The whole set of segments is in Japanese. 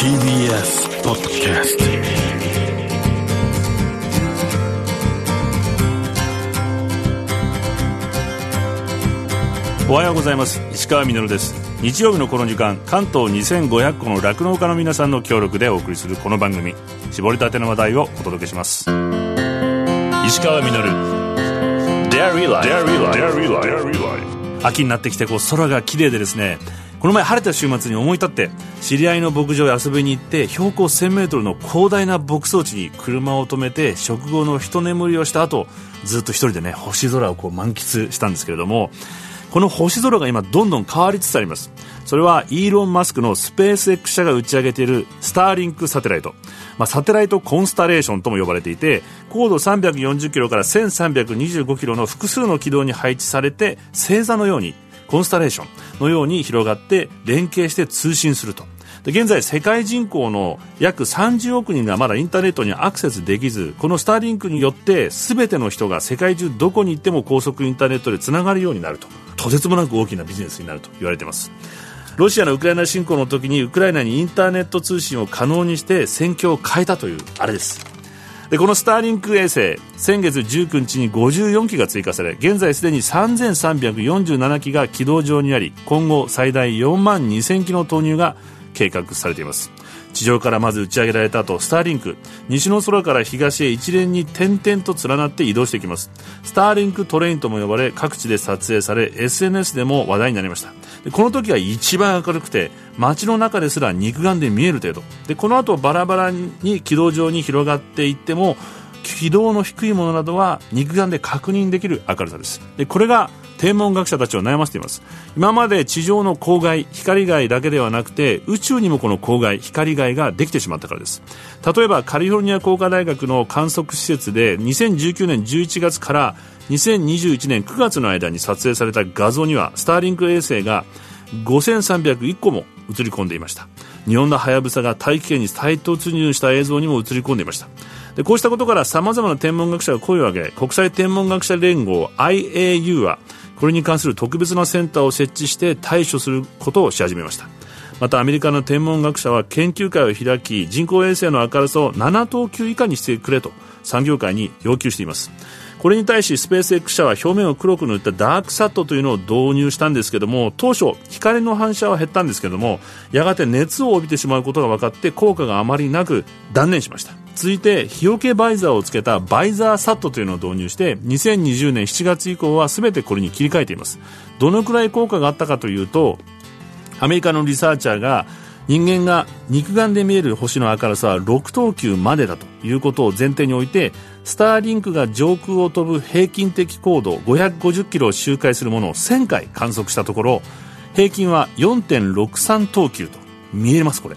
TBS ポッドキャストおはようございます。石川みです。日曜日のこの時間関東2500個の酪農家の皆さんの協力でお送りするこの番組。絞りたての話題をお届けします。石川み秋になってきてこう空が綺麗でですねこの前晴れた週末に思い立って知り合いの牧場へ遊びに行って標高 1000m の広大な牧草地に車を止めて食後の一眠りをした後ずっと一人でね星空をこう満喫したんですけれどもこの星空が今どんどん変わりつつあります。それはイーロン・マスクのスペース X 社が打ち上げているスターリンクサテライト、まあ、サテライトコンスタレーションとも呼ばれていて高度340キロから1325キロの複数の軌道に配置されて星座のようにコンスタレーションのように広がって連携して通信すると。で現在世界人口の約30億人がまだインターネットにアクセスできずこのスターリンクによって全ての人が世界中どこに行っても高速インターネットでつながるようになると。とてつもなく大きなビジネスになると言われています。ロシアのウクライナ侵攻の時にウクライナにインターネット通信を可能にして戦況を変えたというあれです。でこのスターリンク衛星先月19日に54機が追加され現在すでに3347機が軌道上にあり今後最大4万2000機の投入が計画されています。地上からまず打ち上げられた後スターリンク西の空から東へ一連に点々と連なって移動してきます。スターリンクトレインとも呼ばれ各地で撮影され SNS でも話題になりました。でこの時は一番明るくて街の中ですら肉眼で見える程度。でこの後バラバラに軌道上に広がっていっても軌道の低いものなどは肉眼で確認できる明るさです。でこれが天文学者たちを悩ませています。今まで地上の光害光害だけではなくて宇宙にもこの光害光害ができてしまったからです。例えばカリフォルニア工科大学の観測施設で2019年11月から2021年9月の間に撮影された画像にはスターリンク衛星が5301個も映り込んでいました。日本のはやぶさが大気圏に再突入した映像にも映り込んでいました。でこうしたことからさまざまな天文学者が声を上げ国際天文学者連合 IAU はこれに関する特別なセンターを設置して対処することをし始めました。またアメリカの天文学者は研究会を開き人工衛星の明るさを7等級以下にしてくれと産業界に要求しています。これに対しスペース X 社は表面を黒く塗ったダークサットというのを導入したんですけども当初光の反射は減ったんですけどもやがて熱を帯びてしまうことが分かって効果があまりなく断念しました。続いて日よけバイザーをつけたバイザーサットというのを導入して2020年7月以降は全てこれに切り替えています。どのくらい効果があったかというとアメリカのリサーチャーが人間が肉眼で見える星の明るさは6等級までだということを前提においてスターリンクが上空を飛ぶ平均的高度550キロを周回するものを1000回観測したところ平均は4.63等級と見えますこれ。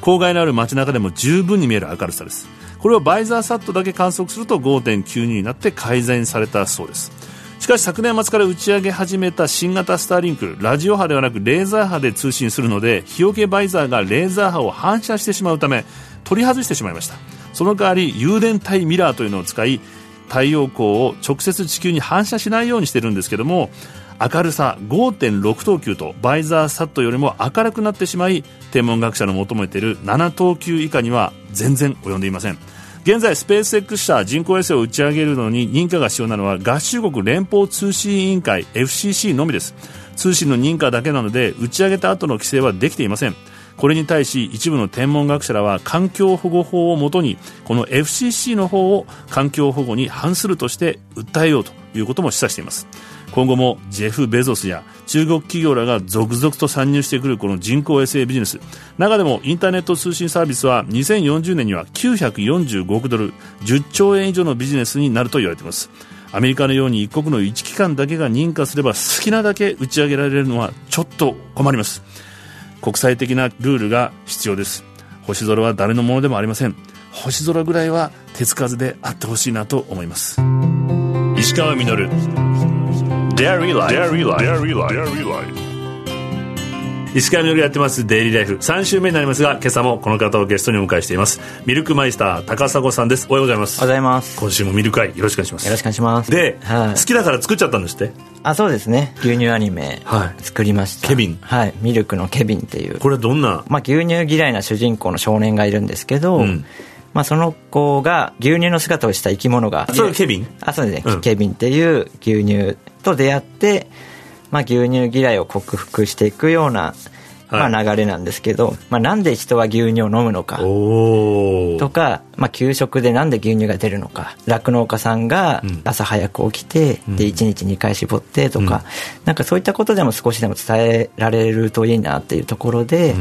郊外のある街中でも十分に見える明るさです。これをバイザーサットだけ観測すると5.92になって改善されたそうです。しかし昨年末から打ち上げ始めた新型スターリンクラジオ波ではなくレーザー波で通信するので日よけバイザーがレーザー波を反射してしまうため取り外してしまいました。その代わり誘電体ミラーというのを使い太陽光を直接地球に反射しないようにしているんですけども明るさ5.6等級とバイザーサットよりも明るくなってしまい天文学者の求めている7等級以下には全然及んでいません。現在スペース X 社人工衛星を打ち上げるのに認可が必要なのは合衆国連邦通信委員会 FCC のみです。通信の認可だけなので打ち上げた後の規制はできていません。これに対し一部の天文学者らは環境保護法をもとにこの FCC の方を環境保護に反するとして訴えようということも示唆しています。今後もジェフ・ベゾスや中国企業らが続々と参入してくるこの人工衛星ビジネス。中でもインターネット通信サービスは2040年には945億ドル10兆円以上のビジネスになると言われています。アメリカのように一国の一機関だけが認可すれば好きなだけ打ち上げられるのはちょっと困ります。国際的なルールが必要です。星空は誰のものでもありません。星空ぐらいは手つかずであってほしいなと思います。石川稔。Dairy Life. Dairy Life. Dairy Life. Dairy Life. 石川みのるやってます。デイリーライフ3週目になりますが今朝もこの方をゲストにお迎えしています。ミルクマイスター高砂さんです。おはようございます。おはようございます。今週もミルクよろしくお願いします。よろしくお願いします。で、はい。好きだから作っちゃったんですって？あそうですね。牛乳アニメはい。作りました、ケビン。はい。ミルクのケビンっていう。これはどんな？まあ、牛乳嫌いな主人公の少年がいるんですけど、うんまあ、その子が牛乳の姿をした生き物が。それはケビン？あそうですね、うん。ケビンっていう牛乳と出会って、まあ、牛乳嫌いを克服していくような、まあ、流れなんですけど、まあ、なんで人は牛乳を飲むのか。とか、まあ、給食でなんで牛乳が出るのか。酪農家さんがうん。朝早く起きて、で1日2回絞ってとか、なんかそういったことでも少しでも伝えられるといいなっていうところで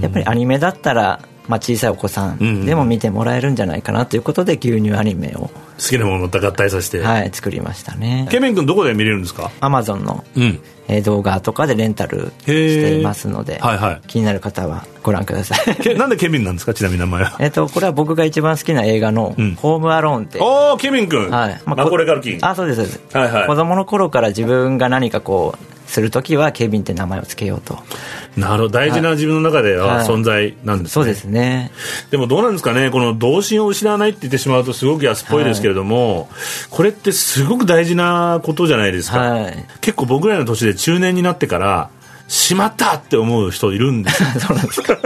やっぱりアニメだったら、まあ、小さいお子さんでも見てもらえるんじゃないかなということで牛乳アニメを、好きなものと合体させて、はい、作りましたね。ケビン君どこで見れるんですか？アマゾンのうん。えー動画とかでレンタルしていますので、はいはい。気になる方はご覧ください。け なんでケビンなんですか？ちなみに名前は。えっとこれは僕が一番好きな映画のうん「ホームアローン」って、おおケビン君、はい。マコレカルキンあそうですそうです、はいはい。子供の頃から自分が何かこうする時はケビンって名前を付けようと。なるほど。大事な自分の中でははい。存在なんですね、そうですね。でもどうなんですかね？この童心を失わないって言ってしまうとすごく安っぽいですけれども、これってすごく大事なことじゃないですか、はい。結構僕らの年で中年になってからしまったって思う人いるんですよ。そうなんですか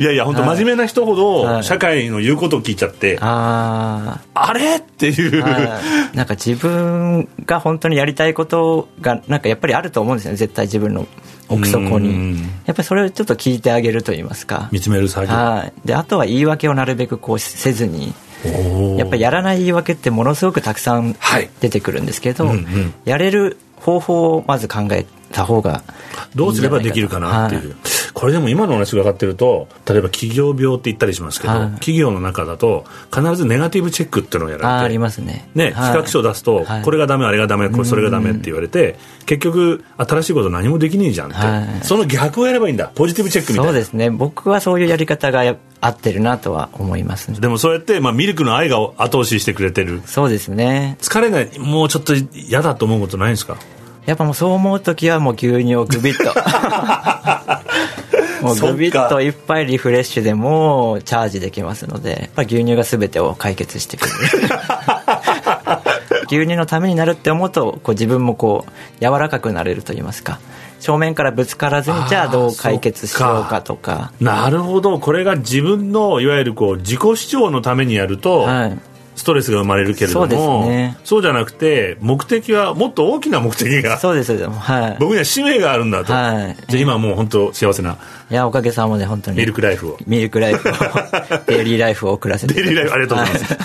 いやいや本当はい。真面目な人ほどはい。社会の言うことを聞いちゃって、ああれ？っていう、なんか自分が本当にやりたいことがなんかやっぱりあると思うんですよね。絶対自分の奥底うん。にやっぱりそれをちょっと聞いてあげると言いますか。見つめる作業はい、であとは言い訳をなるべくこうせずにやっぱりやらない言い訳ってものすごくたくさんはい。出てくるんですけど、うんうん。やれる方法をまず考えた方がどうすればできるかなっていう、これでも今の話伺ってると例えば企業病って言ったりしますけど、はい。企業の中だと必ずネガティブチェックっていうのをやられてありますね。ね、はい。企画書を出すと、はい。これがダメあれがダメこれそれがダメって言われて結局新しいこと何もできねえじゃんって、はい。その逆をやればいいんだ。ポジティブチェックみたいな。そうですね。僕はそういうやり方がや合ってるなとは思いますね。でもそうやって、まあ、ミルクの愛が後押ししてくれてる。そうですね。疲れないもうちょっと嫌だと思うことないんですか？やっぱもうそう思う時はもう牛乳をグビッと もうグビッといっぱいリフレッシュでもうチャージできますので牛乳が全てを解決してくれる。牛乳のためになるって思うとこう自分もこう柔らかくなれると言いますか。正面からぶつからずにじゃあどう解決しようかとか。なるほど。これが自分のいわゆるこう自己主張のためにやると、はいストレスが生まれるけれどもね。そうじゃなくて目的はもっと大きな目的が。そうですそうです。はい。僕には使命があるんだと、はい。じゃあ今はもう本当幸せな。いやおかげさまで本当に。ミルクライフを。ミルクライフを。デイリーライフを送らせて。デイリーライフありがとうございます、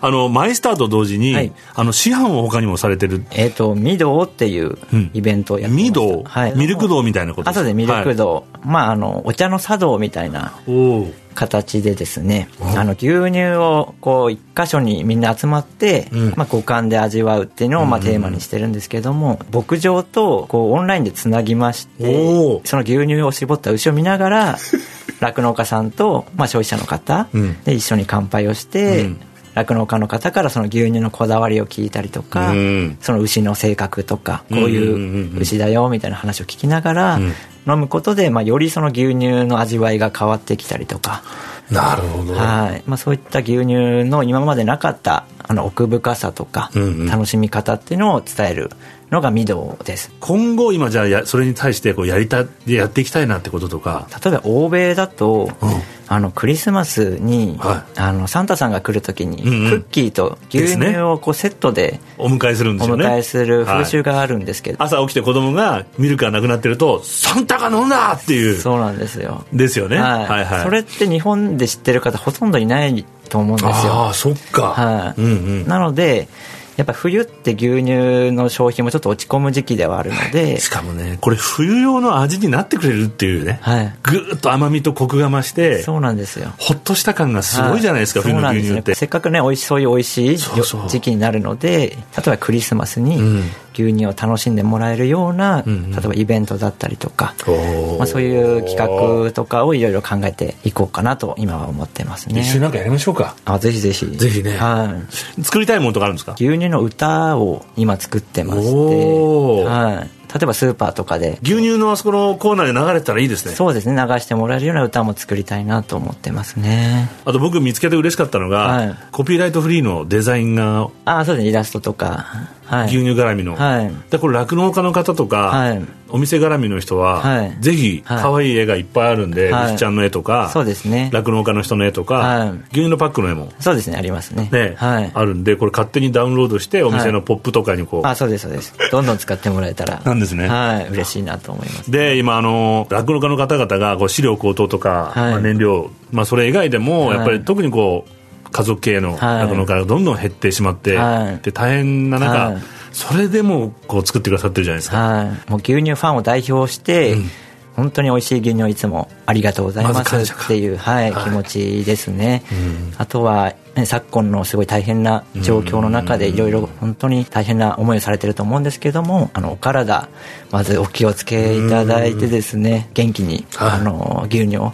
あのマイスターと同時に、はい。あの師範を他にもされてる。えっ、と、ミドウっていううん。イベントをやってました、ミドウ？はい、ミルク道みたいなことあ、そうです、ミルク道。まあ、あの、お茶の茶道みたいなおお形でですね、あの、牛乳を、こう、一箇所にみんな集まって、うん。まあ、五感で味わうっていうのを、まあ、テーマにしてるんですけども、牧場と、こう、オンラインでつなぎましてその牛乳を絞った牛を見ながら、酪農家さんと、まあ、消費者の方うん。で一緒に乾杯をして、うん酪農家の方からその牛乳のこだわりを聞いたりとか、うん。その牛の性格とかこういう牛だよみたいな話を聞きながらうん飲むことで、まあ、よりその牛乳の味わいが変わってきたりとか、なるほど。はい。まあ、そういった牛乳の今までなかったあの奥深さとか楽しみ方っていうのを伝えるのがミドです。今後今じゃあやそれに対してこうやりたやっていきたいなってこととか。例えば欧米だと、うん。あのクリスマスに、はあのサンタさんが来る時に、うんうん。クッキーと牛乳をこうセットでお迎えするんでおすよね。迎えする風習はいがあるんですけど、朝起きて子供がミルクがなくなってるとサンタが飲んだっていう。そうなんですよ。ですよね。はい。はいはい。それって日本で知ってる方ほとんどいないと思うんですあよ。あそっか。はい。うんうん。なのでやっぱ冬って牛乳の消費もちょっと落ち込む時期ではあるので、しかもねこれ冬用の味になってくれるっていうね、はい。ぐーっと甘みとコクが増してそうなんですよ。ほっとした感がすごいじゃないですか、は冬の牛乳って。せっかくね美味しそういう美味しい時期になるので例えばクリスマスにうん牛乳を楽しんでもらえるような、うんうん。例えばイベントだったりとか、まあ、そういう企画とかをいろいろ考えていこうかなと今は思ってますね。一緒になんかやりましょうか。あぜひぜひ。ぜひね。はい。作りたいものとかあるんですか？牛乳の歌を今作ってまして、はい、例えばスーパーとかで。牛乳のあそこのコーナーで流れてたらいいですね。そうですね。流してもらえるような歌も作りたいなと思ってますね。あと僕見つけて嬉しかったのが、はい。コピーライトフリーのデザインがああそうですね。イラストとか。はい。牛乳絡みの、はい。でこれ酪農家の方とか、はいお店絡みの人は、はい。ぜひはい。可愛い絵がいっぱいあるんで、はい。牛ちゃんの絵とかそうですね。酪農家の人の絵とか、はい。牛乳のパックの絵もそうですねありますね。ね、はい。あるんでこれ勝手にダウンロードしてお店のポップとかにこう、あそうですそうです。どんどん使ってもらえたらなんですね。はい嬉しいなと思います。で今あの酪農家の方々がこう飼料高騰とか、はい。まあ、燃料、まあ、それ以外でもはい。やっぱり特にこう家族系のはい。酪農家がどんどん減ってしまって、はい。で大変な中、はいそれでもこう作ってくださってるじゃないですか、はい。もう牛乳ファンを代表して、本当に美味しい牛乳をいつもありがとうございますっていう、はいはい。気持ちですね、あとは、ね、昨今のすごい大変な状況の中でいろいろ本当に大変な思いをされてると思うんですけどもあのお体まずお気をつけいただいてですね元気に、はい。あの牛乳を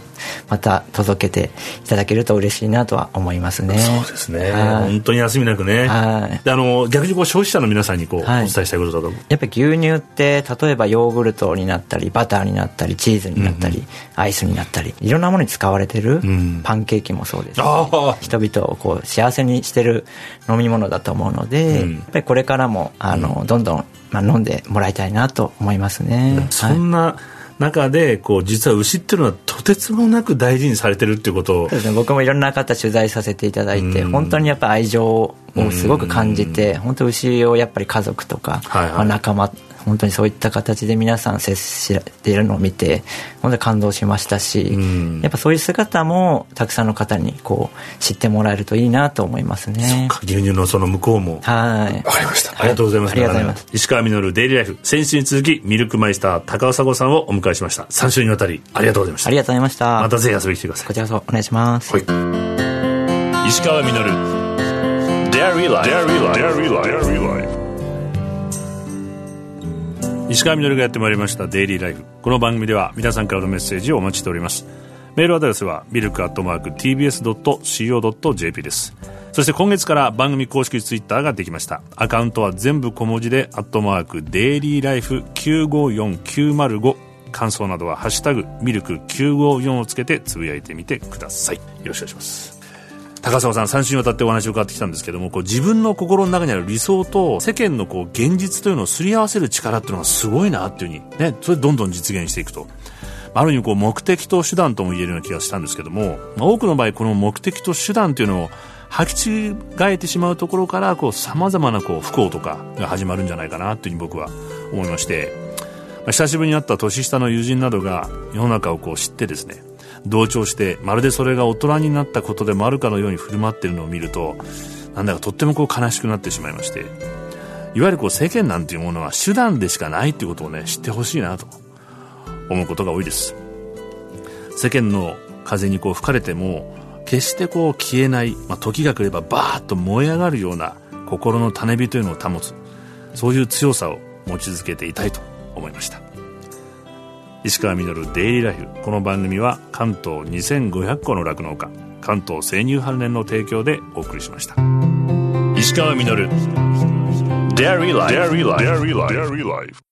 また届けていただけると嬉しいなとは思いますね。そうですね、はい。本当に休みなくね、はい。であの逆にこう消費者の皆さんにこう、はい。お伝えしたいこととかやっぱり牛乳って例えばヨーグルトになったりバターになったりチーズになったり、アイスになったりいろんなものに使われてる、ん。パンケーキもそうですしああ人々をこう幸せにしてる飲み物だと思うので、うん。やっぱりこれからもあの、どんどん、まあ、飲んでもらいたいなと思いますね、はいそんな中でこう実は牛っていうのはとてつもなく大事にされてるっていうこと。をそうですね、僕もいろんな方取材させていただいて、うん。本当にやっぱ愛情をすごく感じて、本当牛をやっぱり家族とか、はいはい。まあ仲間本当にそういった形で皆さん接しているのを見て本当に感動しましたし、うんやっぱそういう姿もたくさんの方にこう知ってもらえるといいなと思いますね牛乳のその向こうもはいわかりました。ありがとうございます。ありがとうございます石川稔デイリーライフ。先週に続き、ミルクマイスター高尾佐子さんをお迎えしました。3週にわたり、ありがとうございました。ありがとうございましたまたぜひ遊びに来てくださこちらこそお願いします、い。はい。石川稔デイリーライフ。デイリーライフ。石川稔がやってまいりましたデイリーライフ。この番組では皆さんからのメッセージをお待ちしております。メールアドレスはミルクアットマーク TBS.CO.JP です。そして今月から番組公式ツイッターができました。アカウントは全部小文字で、アットマークデイリーライフ954905。感想などはハッシュタグミルク954をつけてつぶやいてみてください。よろしくお願いします。高澤さん3週にわたってお話を伺ってきたんですけどもこう自分の心の中にある理想と世間のこう現実というのをすり合わせる力っていうのがすごいなっていうふうにねそれどんどん実現していくと。ある意味こう目的と手段とも言えるような気がしたんですけども、まあ、多くの場合この目的と手段というのを履き違えてしまうところからさまざまなこう不幸とかが始まるんじゃないかなというふうに僕は思いまして、まあ久しぶりに会った年下の友人などが世の中をこう知ってですね同調してまるでそれが大人になったことでもあるかのように振る舞っているのを見るとなんだかとってもこう悲しくなってしまいましていわゆるこう世間なんていうものは手段でしかないっていうことをね知ってほしいなと思うことが多いです。世間の風にこう吹かれても決してこう消えない、まあ、時が来ればバーッと燃え上がるような心の種火というのを保つそういう強さを持ち続けていたいと思いました。石川稔デイリーライフ。この番組は関東2500個の酪農家関東生乳関連の提供でお送りしました。石川稔。デイリーライフ